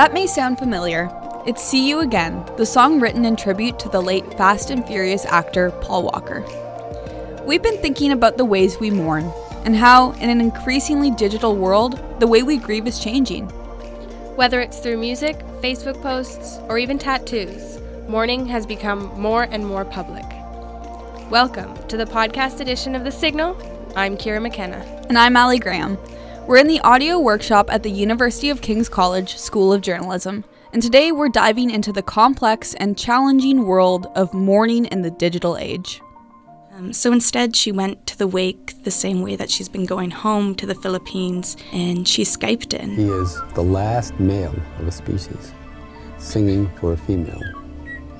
That may sound familiar. It's See You Again, the song written in tribute to the late Fast and Furious actor Paul Walker. We've been thinking about the ways we mourn, and how, in an increasingly digital world, the way we grieve is changing. Whether it's through music, Facebook posts, or even tattoos, mourning has become more and more public. Welcome to the podcast edition of The Signal. I'm Kira McKenna. And I'm Allie Graham. We're in the audio workshop at the University of King's College School of Journalism, and today we're diving into the complex and challenging world of mourning in the digital age. Um, so instead, she went to the wake the same way that she's been going home to the Philippines, and she Skyped in. He is the last male of a species, singing for a female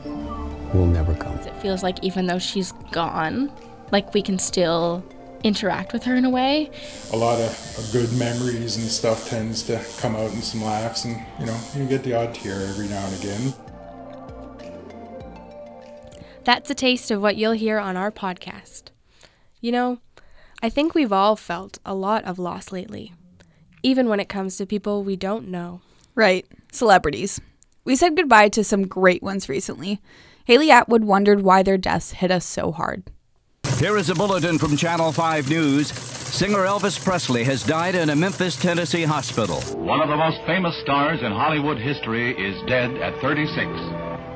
who will never come. It feels like even though she's gone, like we can still interact with her in a way. A lot of, of, good memories and stuff tends to come out in some laughs, and you know, you get the odd tear every now and again. That's a taste of what you'll hear on our podcast. You know, I think we've all felt a lot of loss lately, even when it comes to people we don't know. Right, celebrities. We said goodbye to some great ones recently. Haley Atwood wondered why their deaths hit us so hard. Here is a bulletin from Channel 5 News. Singer Elvis Presley has died in a Memphis, Tennessee hospital. One of the most famous stars in Hollywood history is dead at 36.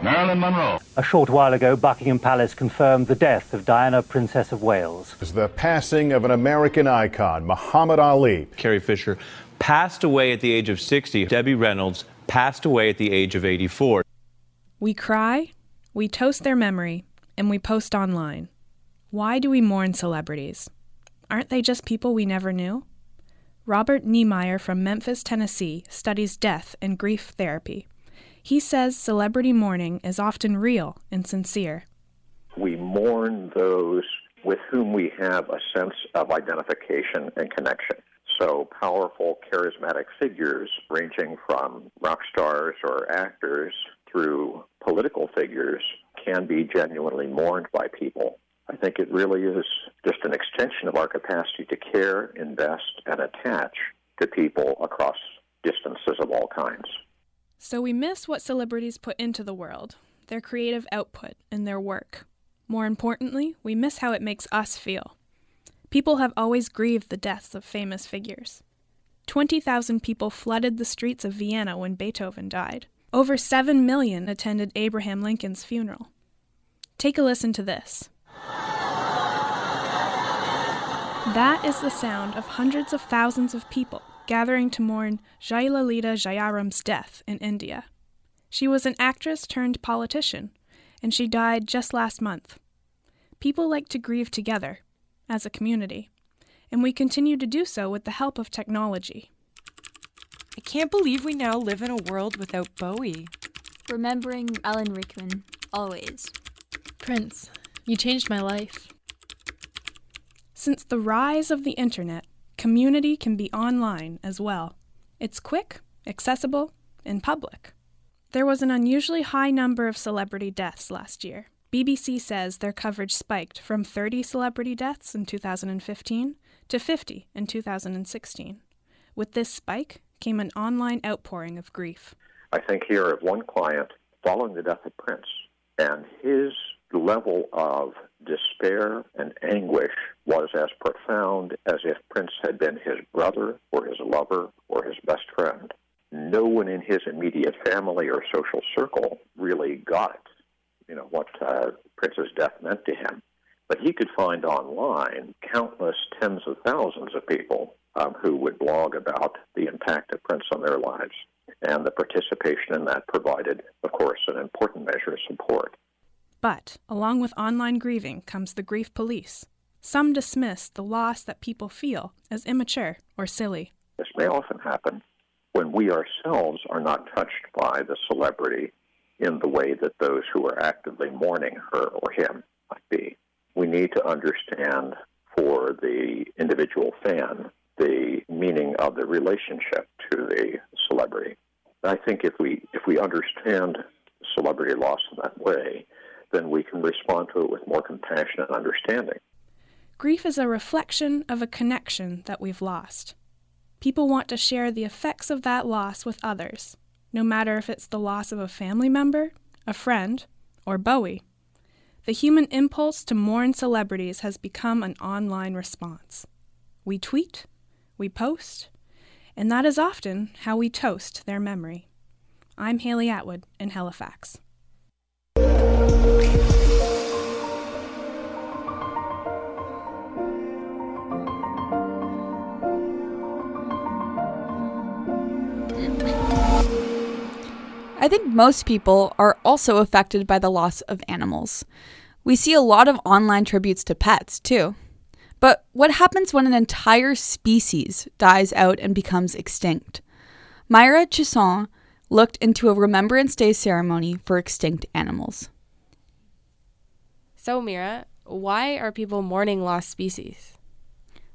Marilyn Monroe. A short while ago, Buckingham Palace confirmed the death of Diana, Princess of Wales. It's the passing of an American icon, Muhammad Ali. Carrie Fisher passed away at the age of 60. Debbie Reynolds passed away at the age of 84. We cry, we toast their memory, and we post online. Why do we mourn celebrities? Aren't they just people we never knew? Robert Neimeyer from Memphis, Tennessee, studies death and grief therapy. He says celebrity mourning is often real and sincere. We mourn those with whom we have a sense of identification and connection. So, powerful, charismatic figures ranging from rock stars or actors through political figures can be genuinely mourned by people. I think it really is just an extension of our capacity to care, invest, and attach to people across distances of all kinds. So we miss what celebrities put into the world, their creative output, and their work. More importantly, we miss how it makes us feel. People have always grieved the deaths of famous figures. 20,000 people flooded the streets of Vienna when Beethoven died. Over 7 million attended Abraham Lincoln's funeral. Take a listen to this. That is the sound of hundreds of thousands of people gathering to mourn Jayalalitha Jayaram's death in India. She was an actress turned politician, and she died just last month. People like to grieve together, as a community, and we continue to do so with the help of technology. I can't believe we now live in a world without Bowie. Remembering Alan Rickman, always. Prince, you changed my life. Since the rise of the internet, community can be online as well. It's quick, accessible, and public. There was an unusually high number of celebrity deaths last year. BBC says their coverage spiked from 30 celebrity deaths in 2015 to 50 in 2016. With this spike came an online outpouring of grief. I think here of one client following the death of Prince and his level of despair and anguish was as profound as if Prince had been his brother or his lover or his best friend. No one in his immediate family or social circle really got you know, what uh, Prince's death meant to him. But he could find online countless tens of thousands of people um, who would blog about the impact of Prince on their lives. And the participation in that provided, of course, an important measure of support. But along with online grieving comes the grief police. Some dismiss the loss that people feel as immature or silly. This may often happen when we ourselves are not touched by the celebrity in the way that those who are actively mourning her or him might be. We need to understand for the individual fan the meaning of the relationship to the celebrity. I think if we if we understand celebrity loss in that way, then we can respond to it with more compassion and understanding. Grief is a reflection of a connection that we've lost. People want to share the effects of that loss with others. no matter if it's the loss of a family member, a friend, or Bowie. The human impulse to mourn celebrities has become an online response. We tweet, we post, and that is often how we toast their memory. I'm Haley Atwood in Halifax. I think most people are also affected by the loss of animals. We see a lot of online tributes to pets, too. But what happens when an entire species dies out and becomes extinct? Myra Chisson looked into a Remembrance Day ceremony for extinct animals. So, Mira, why are people mourning lost species?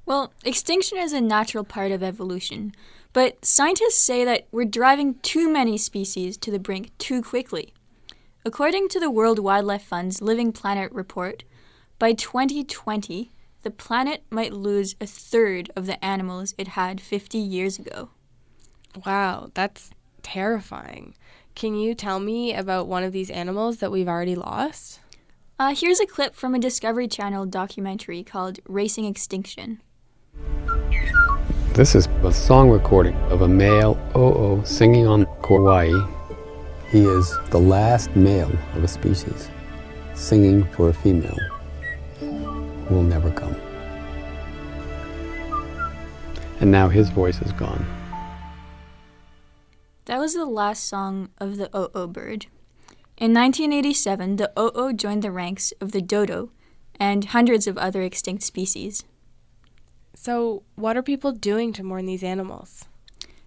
Well, extinction is a natural part of evolution, but scientists say that we're driving too many species to the brink too quickly. According to the World Wildlife Fund's Living Planet report, by 2020, the planet might lose a third of the animals it had 50 years ago. Wow, that's terrifying. Can you tell me about one of these animals that we've already lost? Uh, here's a clip from a Discovery Channel documentary called Racing Extinction. This is a song recording of a male OO singing on Kauai. He is the last male of a species singing for a female who will never come. And now his voice is gone. That was the last song of the OO bird. In 1987, the OO joined the ranks of the dodo and hundreds of other extinct species. So, what are people doing to mourn these animals?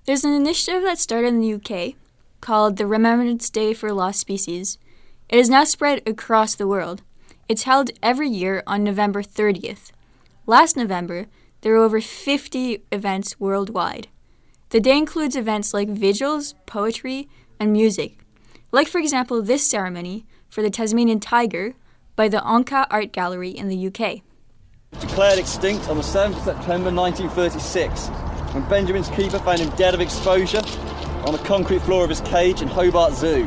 There's an initiative that started in the UK called the Remembrance Day for Lost Species. It is now spread across the world. It's held every year on November 30th. Last November, there were over 50 events worldwide. The day includes events like vigils, poetry, and music. Like, for example, this ceremony for the Tasmanian tiger by the Onca Art Gallery in the UK. Declared extinct on the 7th of September 1936, when Benjamin's keeper found him dead of exposure on the concrete floor of his cage in Hobart Zoo.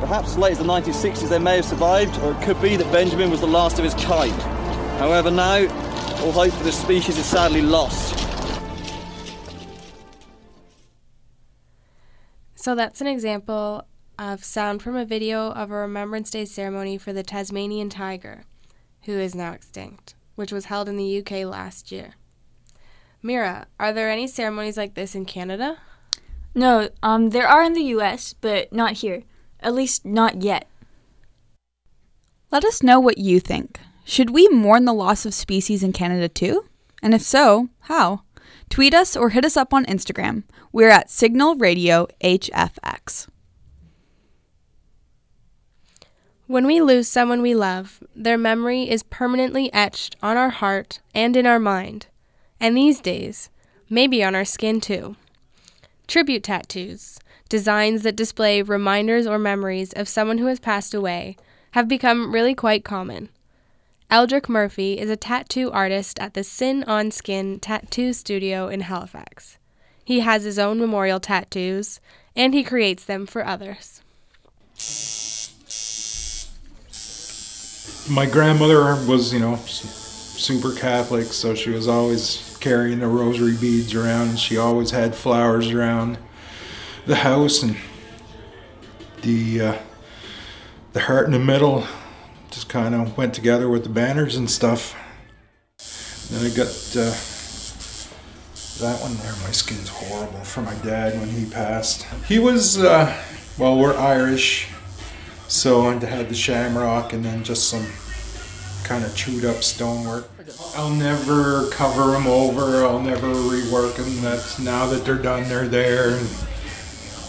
Perhaps as late as the 1960s they may have survived, or it could be that Benjamin was the last of his kind. However, now, all hope for this species is sadly lost. So that's an example of sound from a video of a Remembrance Day ceremony for the Tasmanian tiger, who is now extinct, which was held in the UK last year. Mira, are there any ceremonies like this in Canada? No, um, there are in the US, but not here. At least not yet. Let us know what you think. Should we mourn the loss of species in Canada too? And if so, how? Tweet us or hit us up on Instagram. We're at Signal Radio HFX. When we lose someone we love, their memory is permanently etched on our heart and in our mind, and these days, maybe on our skin too. Tribute tattoos, designs that display reminders or memories of someone who has passed away, have become really quite common. Eldrick Murphy is a tattoo artist at the Sin on Skin Tattoo Studio in Halifax. He has his own memorial tattoos, and he creates them for others. My grandmother was, you know, super Catholic, so she was always carrying the rosary beads around, and she always had flowers around the house, and the uh, the heart in the middle just kind of went together with the banners and stuff. Then I got uh, that one there. My skin's horrible for my dad when he passed. He was, uh, well, we're Irish, so I had the shamrock and then just some kind of chewed up stonework. I'll never cover them over. I'll never rework them. That's now that they're done, they're there. And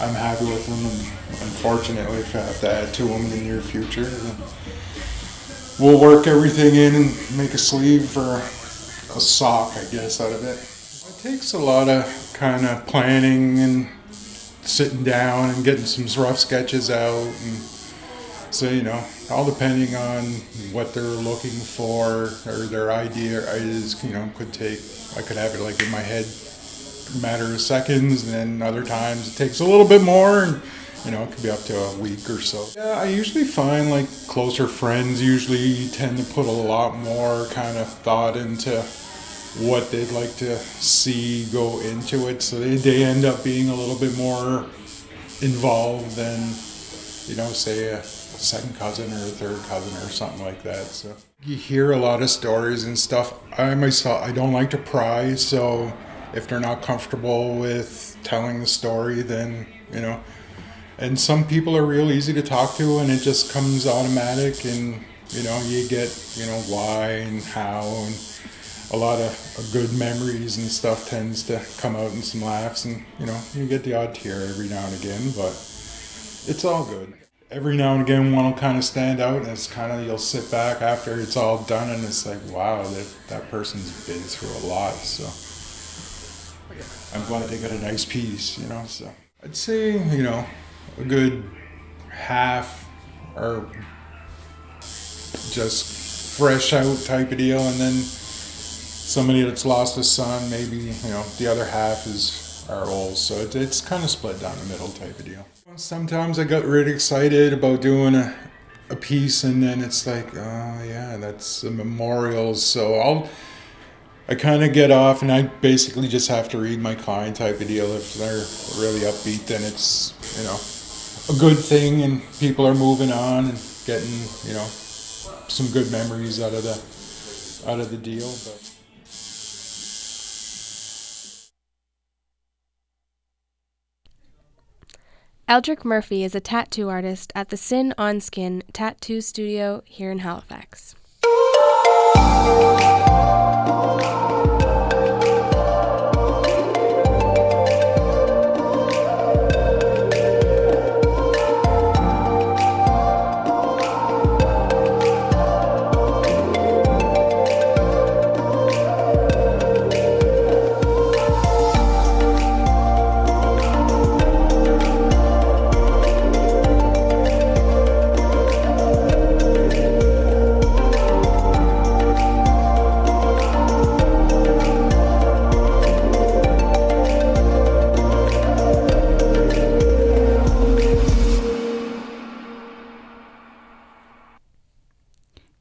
I'm happy with them. And unfortunately, if I have to add to them in the near future, we'll work everything in and make a sleeve for a sock, I guess, out of it. It takes a lot of kind of planning and sitting down and getting some rough sketches out and so you know all depending on what they're looking for or their idea is you know could take i could have it like in my head matter of seconds, and then other times it takes a little bit more, and you know, it could be up to a week or so. Yeah, I usually find like closer friends usually tend to put a lot more kind of thought into what they'd like to see go into it, so they, they end up being a little bit more involved than, you know, say a second cousin or a third cousin or something like that. So you hear a lot of stories and stuff. I myself, I don't like to pry, so if they're not comfortable with telling the story, then you know. And some people are real easy to talk to, and it just comes automatic, and you know you get you know why and how, and a lot of good memories and stuff tends to come out in some laughs, and you know you get the odd tear every now and again, but it's all good. Every now and again one will kind of stand out and it's kind of you'll sit back after it's all done and it's like wow that, that person's been through a lot so. I'm glad they got a nice piece you know so. I'd say you know a good half or just fresh out type of deal and then somebody that's lost a son maybe you know the other half is our old so it, it's kind of split down the middle type of deal Sometimes I got really excited about doing a, a piece, and then it's like, oh yeah, that's a memorial. So I'll, I kind of get off, and I basically just have to read my client type of deal. If they're really upbeat, then it's you know a good thing, and people are moving on and getting you know some good memories out of the out of the deal. But. Eldrick Murphy is a tattoo artist at the Sin on Skin Tattoo Studio here in Halifax.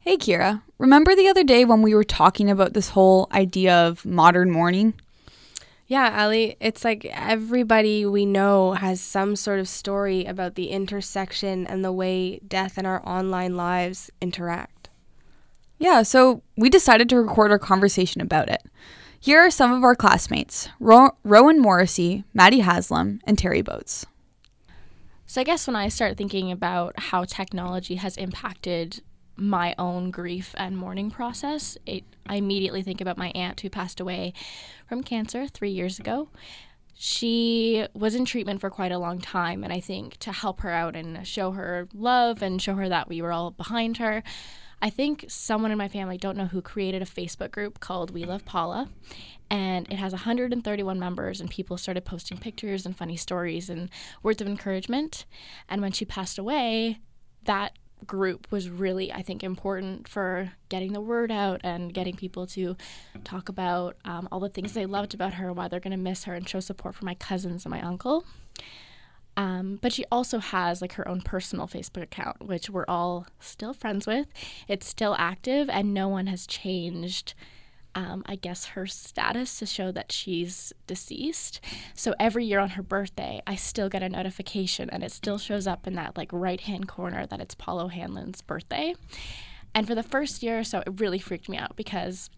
Kira. Remember the other day when we were talking about this whole idea of modern mourning? Yeah, Ali, it's like everybody we know has some sort of story about the intersection and the way death and our online lives interact. Yeah, so we decided to record our conversation about it. Here are some of our classmates Ro- Rowan Morrissey, Maddie Haslam, and Terry Boats. So, I guess when I start thinking about how technology has impacted my own grief and mourning process, it, I immediately think about my aunt who passed away from cancer three years ago. She was in treatment for quite a long time, and I think to help her out and show her love and show her that we were all behind her, I think someone in my family, don't know who, created a Facebook group called We Love Paula. And it has 131 members, and people started posting pictures and funny stories and words of encouragement. And when she passed away, that group was really, I think, important for getting the word out and getting people to talk about um, all the things they loved about her, why they're going to miss her, and show support for my cousins and my uncle. Um, but she also has like her own personal Facebook account, which we're all still friends with. It's still active, and no one has changed um, I guess, her status to show that she's deceased. So every year on her birthday, I still get a notification and it still shows up in that like right hand corner that it's Paula Hanlon's birthday. And for the first year or so, it really freaked me out because,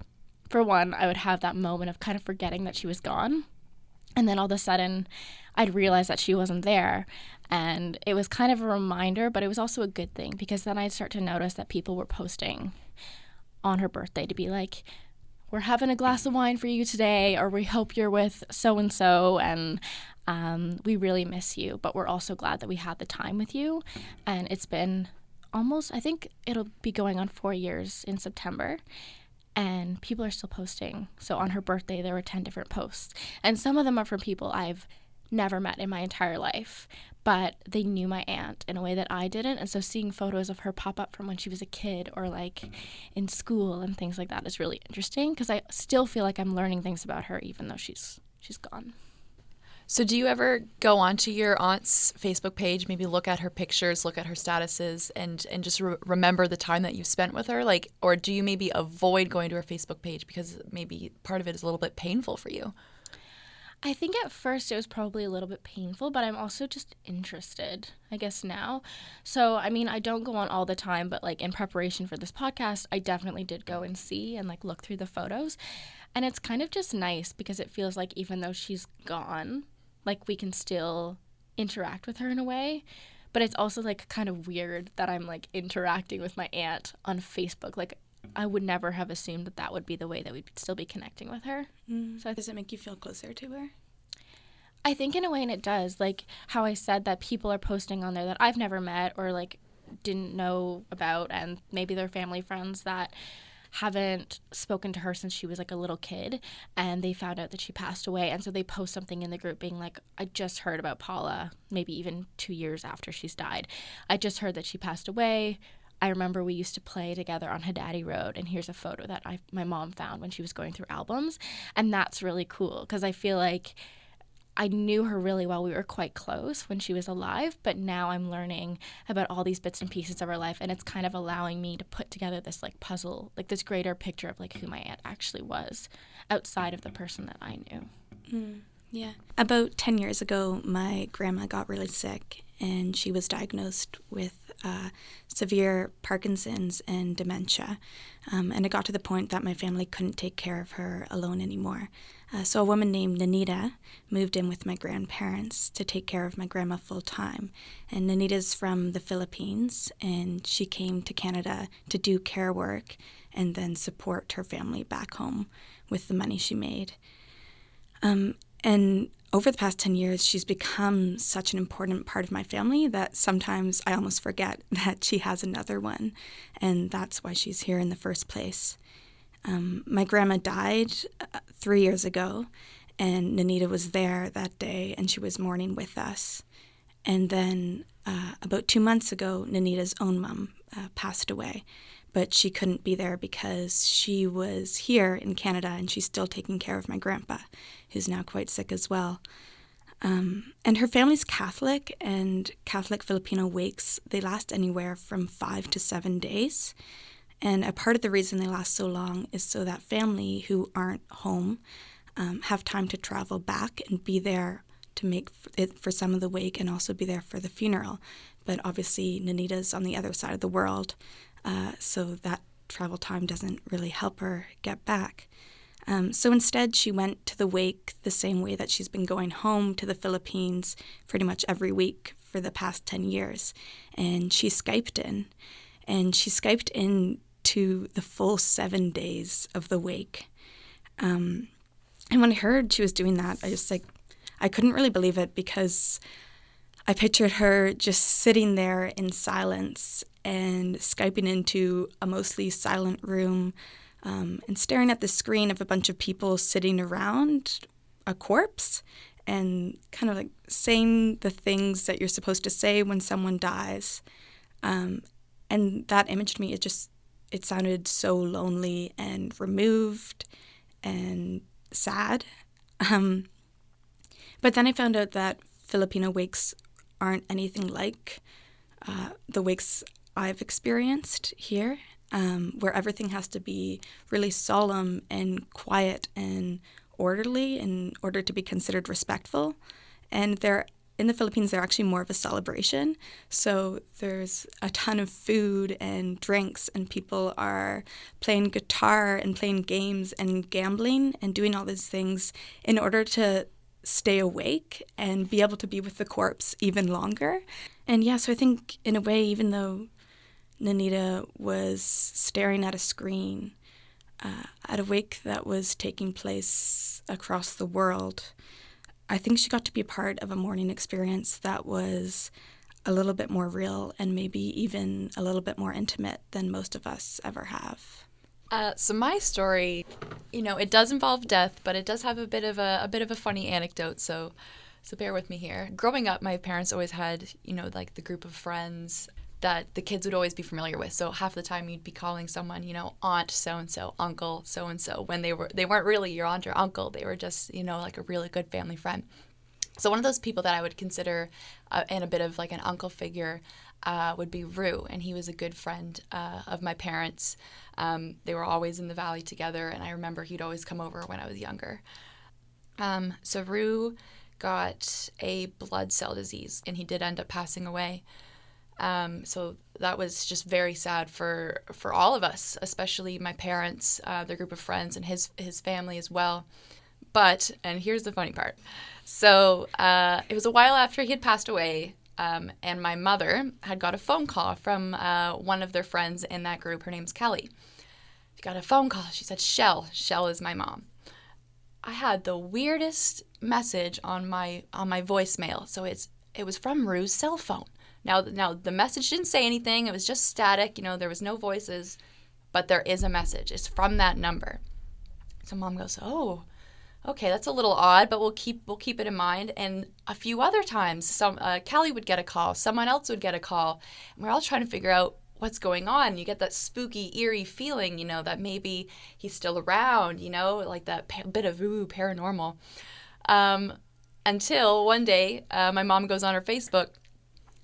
for one, I would have that moment of kind of forgetting that she was gone. And then all of a sudden, I'd realize that she wasn't there. And it was kind of a reminder, but it was also a good thing because then I'd start to notice that people were posting on her birthday to be like, we're having a glass of wine for you today, or we hope you're with so and so, and um, we really miss you, but we're also glad that we had the time with you. And it's been almost, I think it'll be going on four years in September. And people are still posting. So on her birthday, there were 10 different posts. And some of them are from people I've never met in my entire life, but they knew my aunt in a way that I didn't. And so seeing photos of her pop up from when she was a kid or like in school and things like that is really interesting because I still feel like I'm learning things about her even though she's she's gone. So, do you ever go onto your aunt's Facebook page, maybe look at her pictures, look at her statuses, and and just re- remember the time that you've spent with her? Like, or do you maybe avoid going to her Facebook page because maybe part of it is a little bit painful for you? I think at first it was probably a little bit painful, but I'm also just interested, I guess, now. So, I mean, I don't go on all the time, but like in preparation for this podcast, I definitely did go and see and like look through the photos. And it's kind of just nice because it feels like even though she's gone, like we can still interact with her in a way. But it's also like kind of weird that I'm like interacting with my aunt on Facebook. Like I would never have assumed that that would be the way that we'd still be connecting with her. Mm. So does it make you feel closer to her? I think in a way, and it does. Like how I said that people are posting on there that I've never met or like didn't know about, and maybe they're family friends that haven't spoken to her since she was like a little kid and they found out that she passed away and so they post something in the group being like i just heard about paula maybe even two years after she's died i just heard that she passed away I remember we used to play together on Hadati Road, and here's a photo that I, my mom found when she was going through albums. And that's really cool because I feel like I knew her really well. We were quite close when she was alive, but now I'm learning about all these bits and pieces of her life, and it's kind of allowing me to put together this like puzzle, like this greater picture of like who my aunt actually was outside of the person that I knew. Mm, yeah. About 10 years ago, my grandma got really sick, and she was diagnosed with uh, severe Parkinson's and dementia. Um, and it got to the point that my family couldn't take care of her alone anymore. Uh, so a woman named Nanita moved in with my grandparents to take care of my grandma full time. And Nanita's from the Philippines, and she came to Canada to do care work and then support her family back home with the money she made. Um, and over the past 10 years, she's become such an important part of my family that sometimes I almost forget that she has another one. And that's why she's here in the first place. Um, my grandma died uh, three years ago, and Nanita was there that day, and she was mourning with us. And then uh, about two months ago, Nanita's own mom uh, passed away but she couldn't be there because she was here in Canada and she's still taking care of my grandpa, who's now quite sick as well. Um, and her family's Catholic, and Catholic Filipino wakes, they last anywhere from five to seven days. And a part of the reason they last so long is so that family who aren't home um, have time to travel back and be there to make it for some of the wake and also be there for the funeral. But obviously, Nanita's on the other side of the world, uh, so that travel time doesn't really help her get back. Um, so instead, she went to the wake the same way that she's been going home to the Philippines pretty much every week for the past 10 years. And she Skyped in. And she Skyped in to the full seven days of the wake. Um, and when I heard she was doing that, I just like, I couldn't really believe it because I pictured her just sitting there in silence and Skyping into a mostly silent room um, and staring at the screen of a bunch of people sitting around a corpse and kind of like saying the things that you're supposed to say when someone dies. Um, and that imaged me. It just, it sounded so lonely and removed and sad. Um, but then I found out that Filipino wakes aren't anything like uh, the wakes I've experienced here, um, where everything has to be really solemn and quiet and orderly in order to be considered respectful. And they're in the Philippines, they're actually more of a celebration. So there's a ton of food and drinks, and people are playing guitar and playing games and gambling and doing all these things in order to stay awake and be able to be with the corpse even longer. And yeah, so I think in a way, even though Nanita was staring at a screen uh, at a wake that was taking place across the world. I think she got to be part of a mourning experience that was a little bit more real and maybe even a little bit more intimate than most of us ever have. Uh, so my story, you know, it does involve death, but it does have a bit of a, a bit of a funny anecdote. So, so bear with me here. Growing up, my parents always had, you know, like the group of friends that the kids would always be familiar with. So half the time you'd be calling someone, you know, aunt so and so, uncle so and so when they were they weren't really your aunt or uncle. They were just, you know, like a really good family friend. So one of those people that I would consider uh, and a bit of like an uncle figure uh, would be Rue, and he was a good friend uh, of my parents. Um, they were always in the valley together, and I remember he'd always come over when I was younger. Um, so Rue got a blood cell disease, and he did end up passing away. Um, so that was just very sad for for all of us, especially my parents, uh, their group of friends, and his his family as well. But and here's the funny part. So uh, it was a while after he had passed away, um, and my mother had got a phone call from uh, one of their friends in that group. Her name's Kelly. She got a phone call. She said, "Shell, Shell is my mom." I had the weirdest message on my on my voicemail. So it's it was from Rue's cell phone. Now, now the message didn't say anything. It was just static. You know, there was no voices, but there is a message. It's from that number. So mom goes, "Oh, okay, that's a little odd, but we'll keep we'll keep it in mind." And a few other times, some uh, Kelly would get a call, someone else would get a call, and we're all trying to figure out what's going on. You get that spooky, eerie feeling, you know, that maybe he's still around, you know, like that pa- bit of ooh paranormal. Um, until one day, uh, my mom goes on her Facebook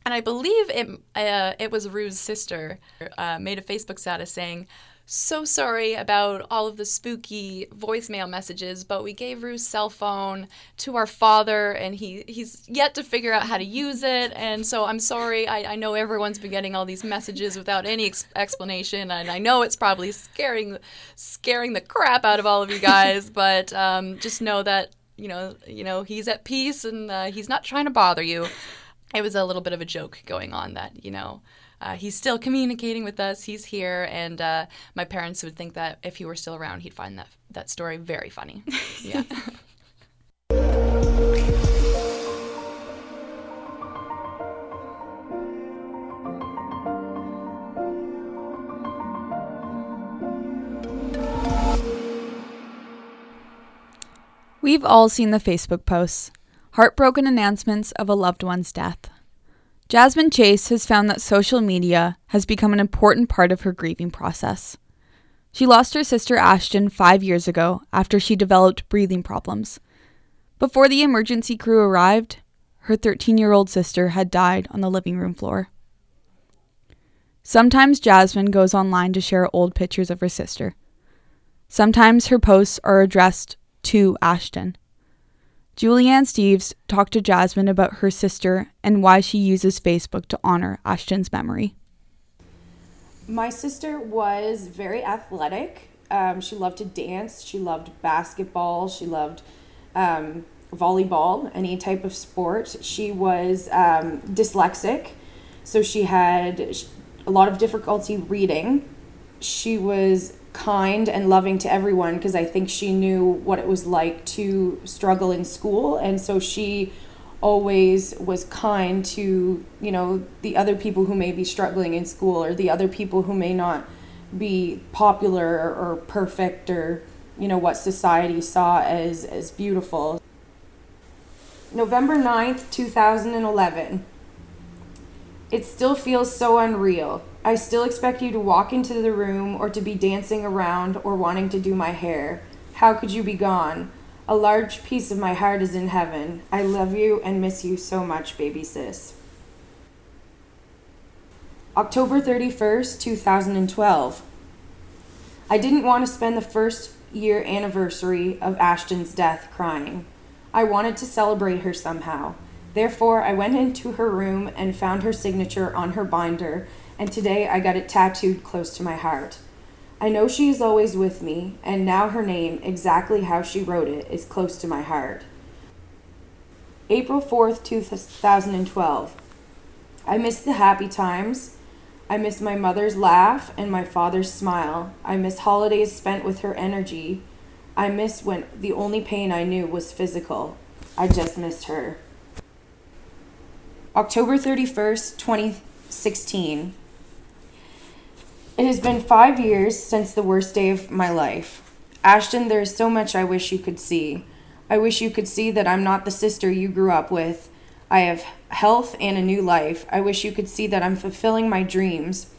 and I believe it uh, it was Rue's sister uh, made a Facebook status saying, "So sorry about all of the spooky voicemail messages, but we gave Rue's cell phone to our father, and he he's yet to figure out how to use it. And so I'm sorry. I, I know everyone's been getting all these messages without any ex- explanation, and I know it's probably scaring scaring the crap out of all of you guys. but um, just know that." You know, you know, he's at peace and uh, he's not trying to bother you it was a little bit of a joke going on that you know uh, he's still communicating with us he's here and uh, my parents would think that if he were still around he'd find that that story very funny. Yeah. We've all seen the Facebook posts heartbroken announcements of a loved one's death. Jasmine Chase has found that social media has become an important part of her grieving process. She lost her sister Ashton five years ago after she developed breathing problems. Before the emergency crew arrived, her 13 year old sister had died on the living room floor. Sometimes Jasmine goes online to share old pictures of her sister. Sometimes her posts are addressed to Ashton. Julianne Steves talked to Jasmine about her sister and why she uses Facebook to honor Ashton's memory. My sister was very athletic. Um, she loved to dance. She loved basketball. She loved um, volleyball, any type of sport. She was um, dyslexic, so she had a lot of difficulty reading. She was kind and loving to everyone because I think she knew what it was like to struggle in school. And so she always was kind to, you know, the other people who may be struggling in school or the other people who may not be popular or perfect or, you know, what society saw as, as beautiful. November 9th, 2011. It still feels so unreal. I still expect you to walk into the room or to be dancing around or wanting to do my hair. How could you be gone? A large piece of my heart is in heaven. I love you and miss you so much, baby sis. October 31st, 2012. I didn't want to spend the first year anniversary of Ashton's death crying. I wanted to celebrate her somehow. Therefore, I went into her room and found her signature on her binder and today I got it tattooed close to my heart. I know she is always with me, and now her name, exactly how she wrote it, is close to my heart. April 4th, 2012. I miss the happy times. I miss my mother's laugh and my father's smile. I miss holidays spent with her energy. I miss when the only pain I knew was physical. I just missed her. October 31st, 2016. It has been five years since the worst day of my life. Ashton, there is so much I wish you could see. I wish you could see that I'm not the sister you grew up with. I have health and a new life. I wish you could see that I'm fulfilling my dreams.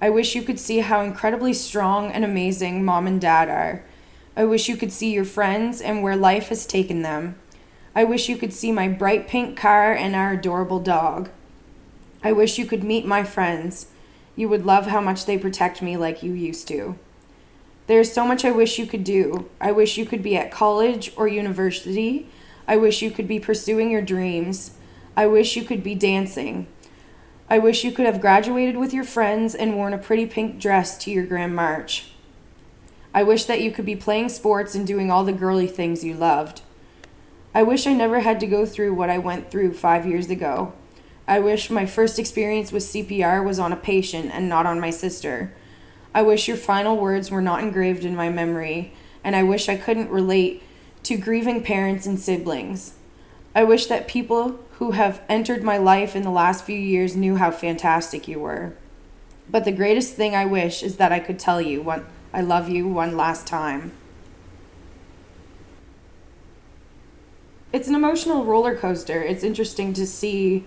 I wish you could see how incredibly strong and amazing mom and dad are. I wish you could see your friends and where life has taken them. I wish you could see my bright pink car and our adorable dog. I wish you could meet my friends. You would love how much they protect me like you used to. There's so much I wish you could do. I wish you could be at college or university. I wish you could be pursuing your dreams. I wish you could be dancing. I wish you could have graduated with your friends and worn a pretty pink dress to your grand march. I wish that you could be playing sports and doing all the girly things you loved. I wish I never had to go through what I went through five years ago. I wish my first experience with CPR was on a patient and not on my sister. I wish your final words were not engraved in my memory, and I wish I couldn't relate to grieving parents and siblings. I wish that people who have entered my life in the last few years knew how fantastic you were. But the greatest thing I wish is that I could tell you one, I love you one last time. It's an emotional roller coaster. It's interesting to see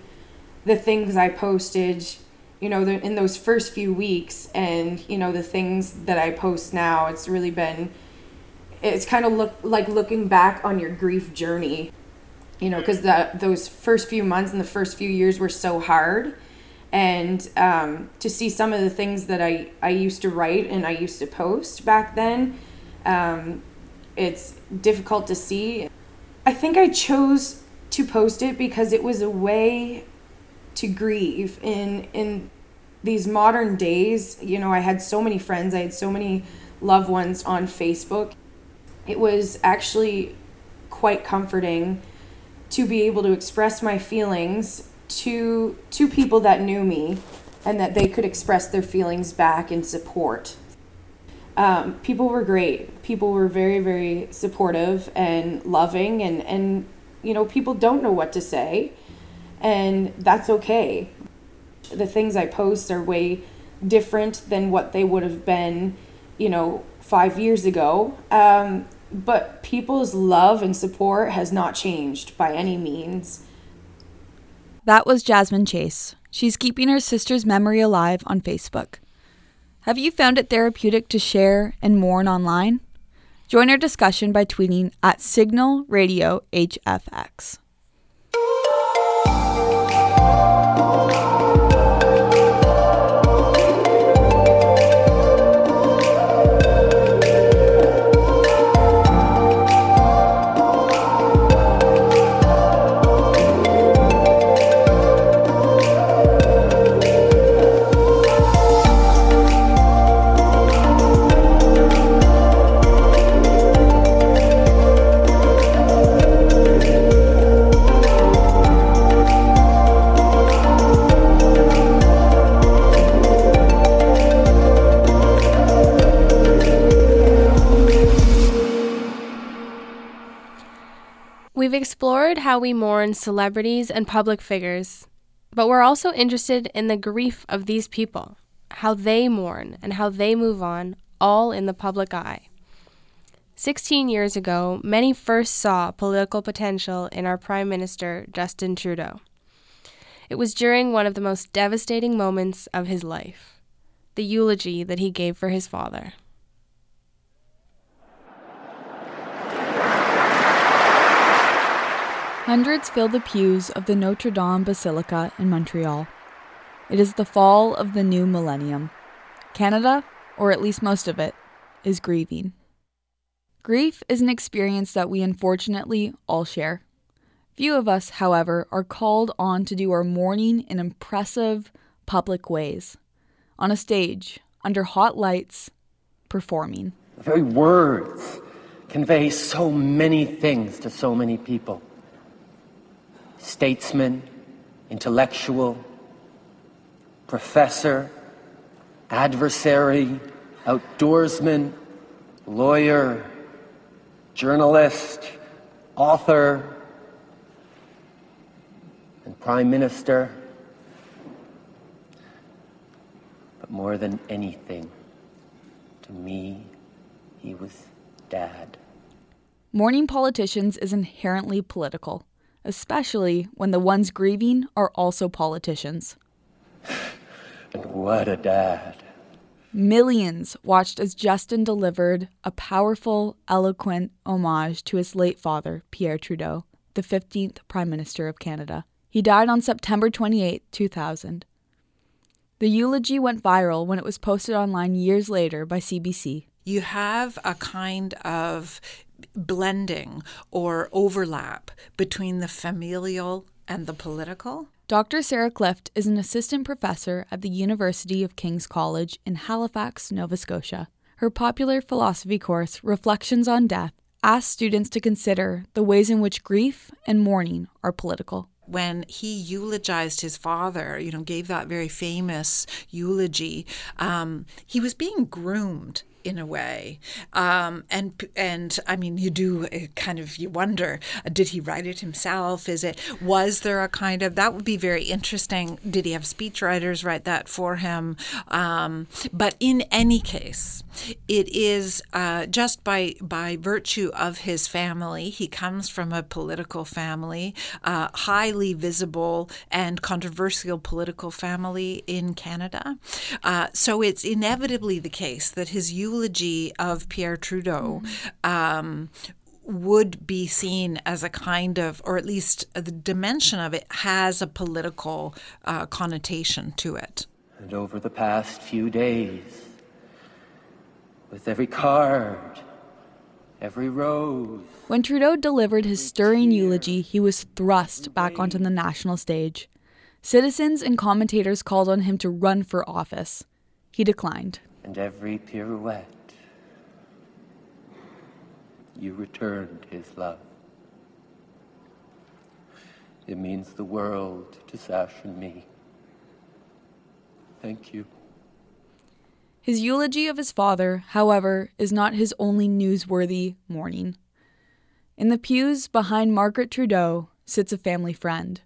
the things I posted, you know, in those first few weeks, and you know the things that I post now. It's really been, it's kind of look like looking back on your grief journey, you know, because those first few months and the first few years were so hard, and um, to see some of the things that I I used to write and I used to post back then, um, it's difficult to see. I think I chose to post it because it was a way to grieve. In in these modern days you know i had so many friends i had so many loved ones on facebook. It was actually quite comforting to be able to express my feelings to to people that knew me and that they could express their feelings back in support. Um, people were great. People were very very supportive and loving and and you know people don't know what to say and that's okay. The things I post are way different than what they would have been, you know, five years ago. Um, but people's love and support has not changed by any means. That was Jasmine Chase. She's keeping her sister's memory alive on Facebook. Have you found it therapeutic to share and mourn online? Join our discussion by tweeting at Signal Radio HFX. We've how we mourn celebrities and public figures, but we're also interested in the grief of these people, how they mourn and how they move on, all in the public eye. 16 years ago, many first saw political potential in our Prime Minister, Justin Trudeau. It was during one of the most devastating moments of his life the eulogy that he gave for his father. Hundreds fill the pews of the Notre Dame Basilica in Montreal. It is the fall of the new millennium. Canada, or at least most of it, is grieving. Grief is an experience that we unfortunately all share. Few of us, however, are called on to do our mourning in impressive, public ways. On a stage, under hot lights, performing. The very words convey so many things to so many people statesman, intellectual, professor, adversary, outdoorsman, lawyer, journalist, author, and prime minister. But more than anything, to me, he was dad. Mourning politicians is inherently political especially when the ones grieving are also politicians. And what a dad. Millions watched as Justin delivered a powerful, eloquent homage to his late father, Pierre Trudeau, the 15th Prime Minister of Canada. He died on September 28, 2000. The eulogy went viral when it was posted online years later by CBC. You have a kind of blending or overlap between the familial and the political. Dr. Sarah Clift is an assistant professor at the University of King's College in Halifax, Nova Scotia. Her popular philosophy course, Reflections on Death, asks students to consider the ways in which grief and mourning are political when he eulogized his father, you know, gave that very famous eulogy, um, he was being groomed in a way. Um, and and I mean, you do uh, kind of you wonder, uh, did he write it himself? Is it was there a kind of that would be very interesting? Did he have speechwriters write that for him? Um, but in any case, it is uh, just by by virtue of his family. He comes from a political family, uh, highly visible and controversial political family in Canada. Uh, so it's inevitably the case that his eulogy of Pierre Trudeau. Um, would be seen as a kind of, or at least the dimension of it has a political uh, connotation to it. And over the past few days, with every card, every rose. When Trudeau delivered his stirring eulogy, he was thrust back onto the national stage. Citizens and commentators called on him to run for office. He declined. And every pirouette, you returned his love. It means the world to Sacha and me. Thank you. His eulogy of his father, however, is not his only newsworthy mourning. In the pews behind Margaret Trudeau sits a family friend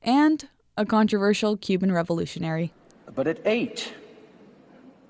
and a controversial Cuban revolutionary. But at eight,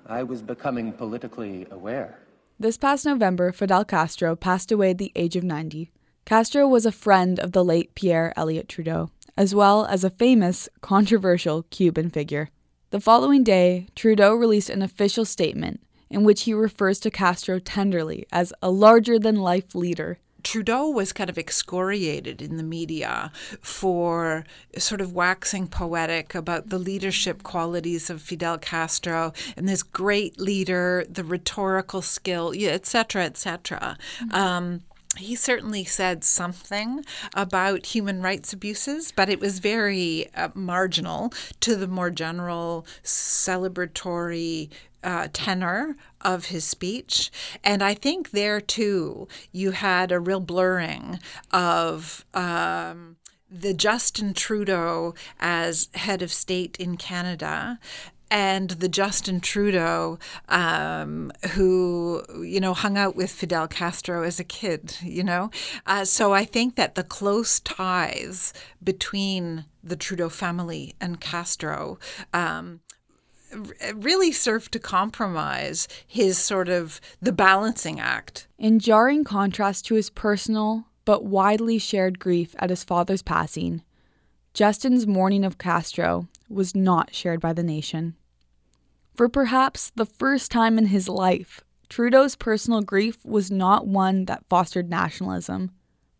I was becoming politically aware. This past November, Fidel Castro passed away at the age of 90. Castro was a friend of the late Pierre Elliott Trudeau, as well as a famous, controversial Cuban figure. The following day, Trudeau released an official statement in which he refers to Castro tenderly as a larger than life leader. Trudeau was kind of excoriated in the media for sort of waxing poetic about the leadership qualities of Fidel Castro and this great leader, the rhetorical skill, et cetera, et cetera. Mm-hmm. Um, he certainly said something about human rights abuses, but it was very uh, marginal to the more general celebratory uh, tenor of his speech. And I think there too, you had a real blurring of. Um, the Justin Trudeau as head of state in Canada and the Justin Trudeau um, who you know hung out with Fidel Castro as a kid. You know, uh, so I think that the close ties between the Trudeau family and Castro. Um, really served to compromise his sort of the balancing act. In jarring contrast to his personal but widely shared grief at his father's passing, Justin's mourning of Castro was not shared by the nation. For perhaps the first time in his life, Trudeau's personal grief was not one that fostered nationalism,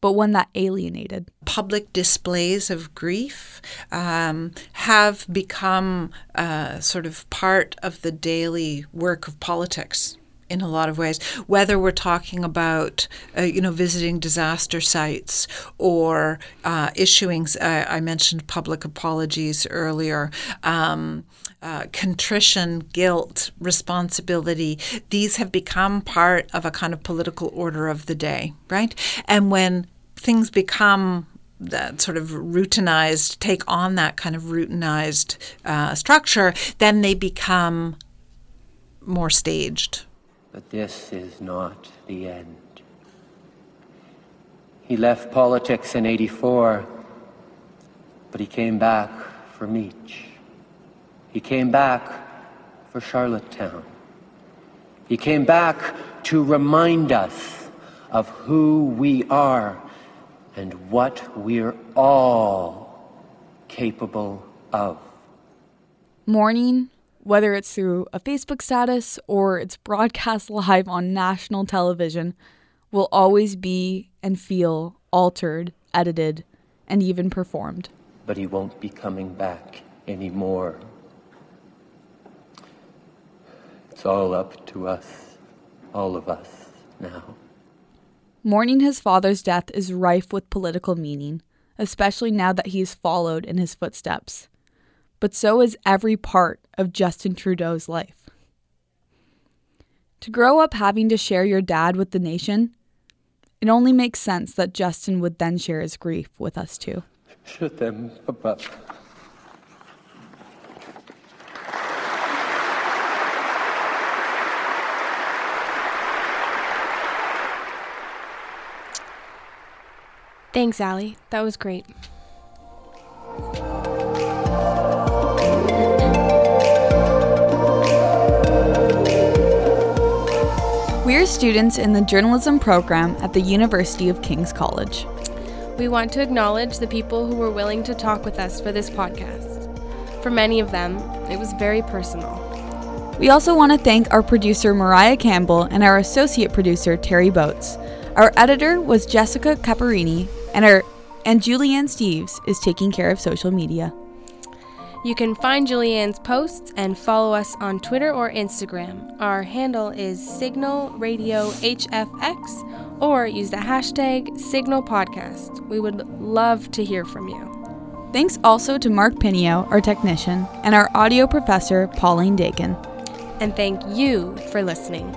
but one that alienated. Public displays of grief um, have become uh, sort of part of the daily work of politics in a lot of ways, whether we're talking about, uh, you know, visiting disaster sites or uh, issuing, uh, I mentioned public apologies earlier. Um, uh, contrition, guilt, responsibility, these have become part of a kind of political order of the day, right? And when things become that sort of routinized, take on that kind of routinized uh, structure, then they become more staged. But this is not the end. He left politics in 84, but he came back for Meech. He came back for Charlottetown. He came back to remind us of who we are and what we're all capable of. Mourning, whether it's through a Facebook status or it's broadcast live on national television, will always be and feel altered edited, and even performed. But he won't be coming back anymore. It's all up to us, all of us, now. Mourning his father's death is rife with political meaning, especially now that he is followed in his footsteps. But so is every part of Justin Trudeau's life. To grow up having to share your dad with the nation, it only makes sense that Justin would then share his grief with us too. Je t'aime, papa. Thanks, Allie. That was great. Students in the journalism program at the University of King's College. We want to acknowledge the people who were willing to talk with us for this podcast. For many of them, it was very personal. We also want to thank our producer Mariah Campbell and our associate producer Terry Boats. Our editor was Jessica Caparini, and our and Julianne Steves is taking care of social media. You can find Julianne's posts and follow us on Twitter or Instagram. Our handle is Signal Radio HFX or use the hashtag Signal Podcast. We would love to hear from you. Thanks also to Mark Pinio, our technician, and our audio professor, Pauline Dakin. And thank you for listening.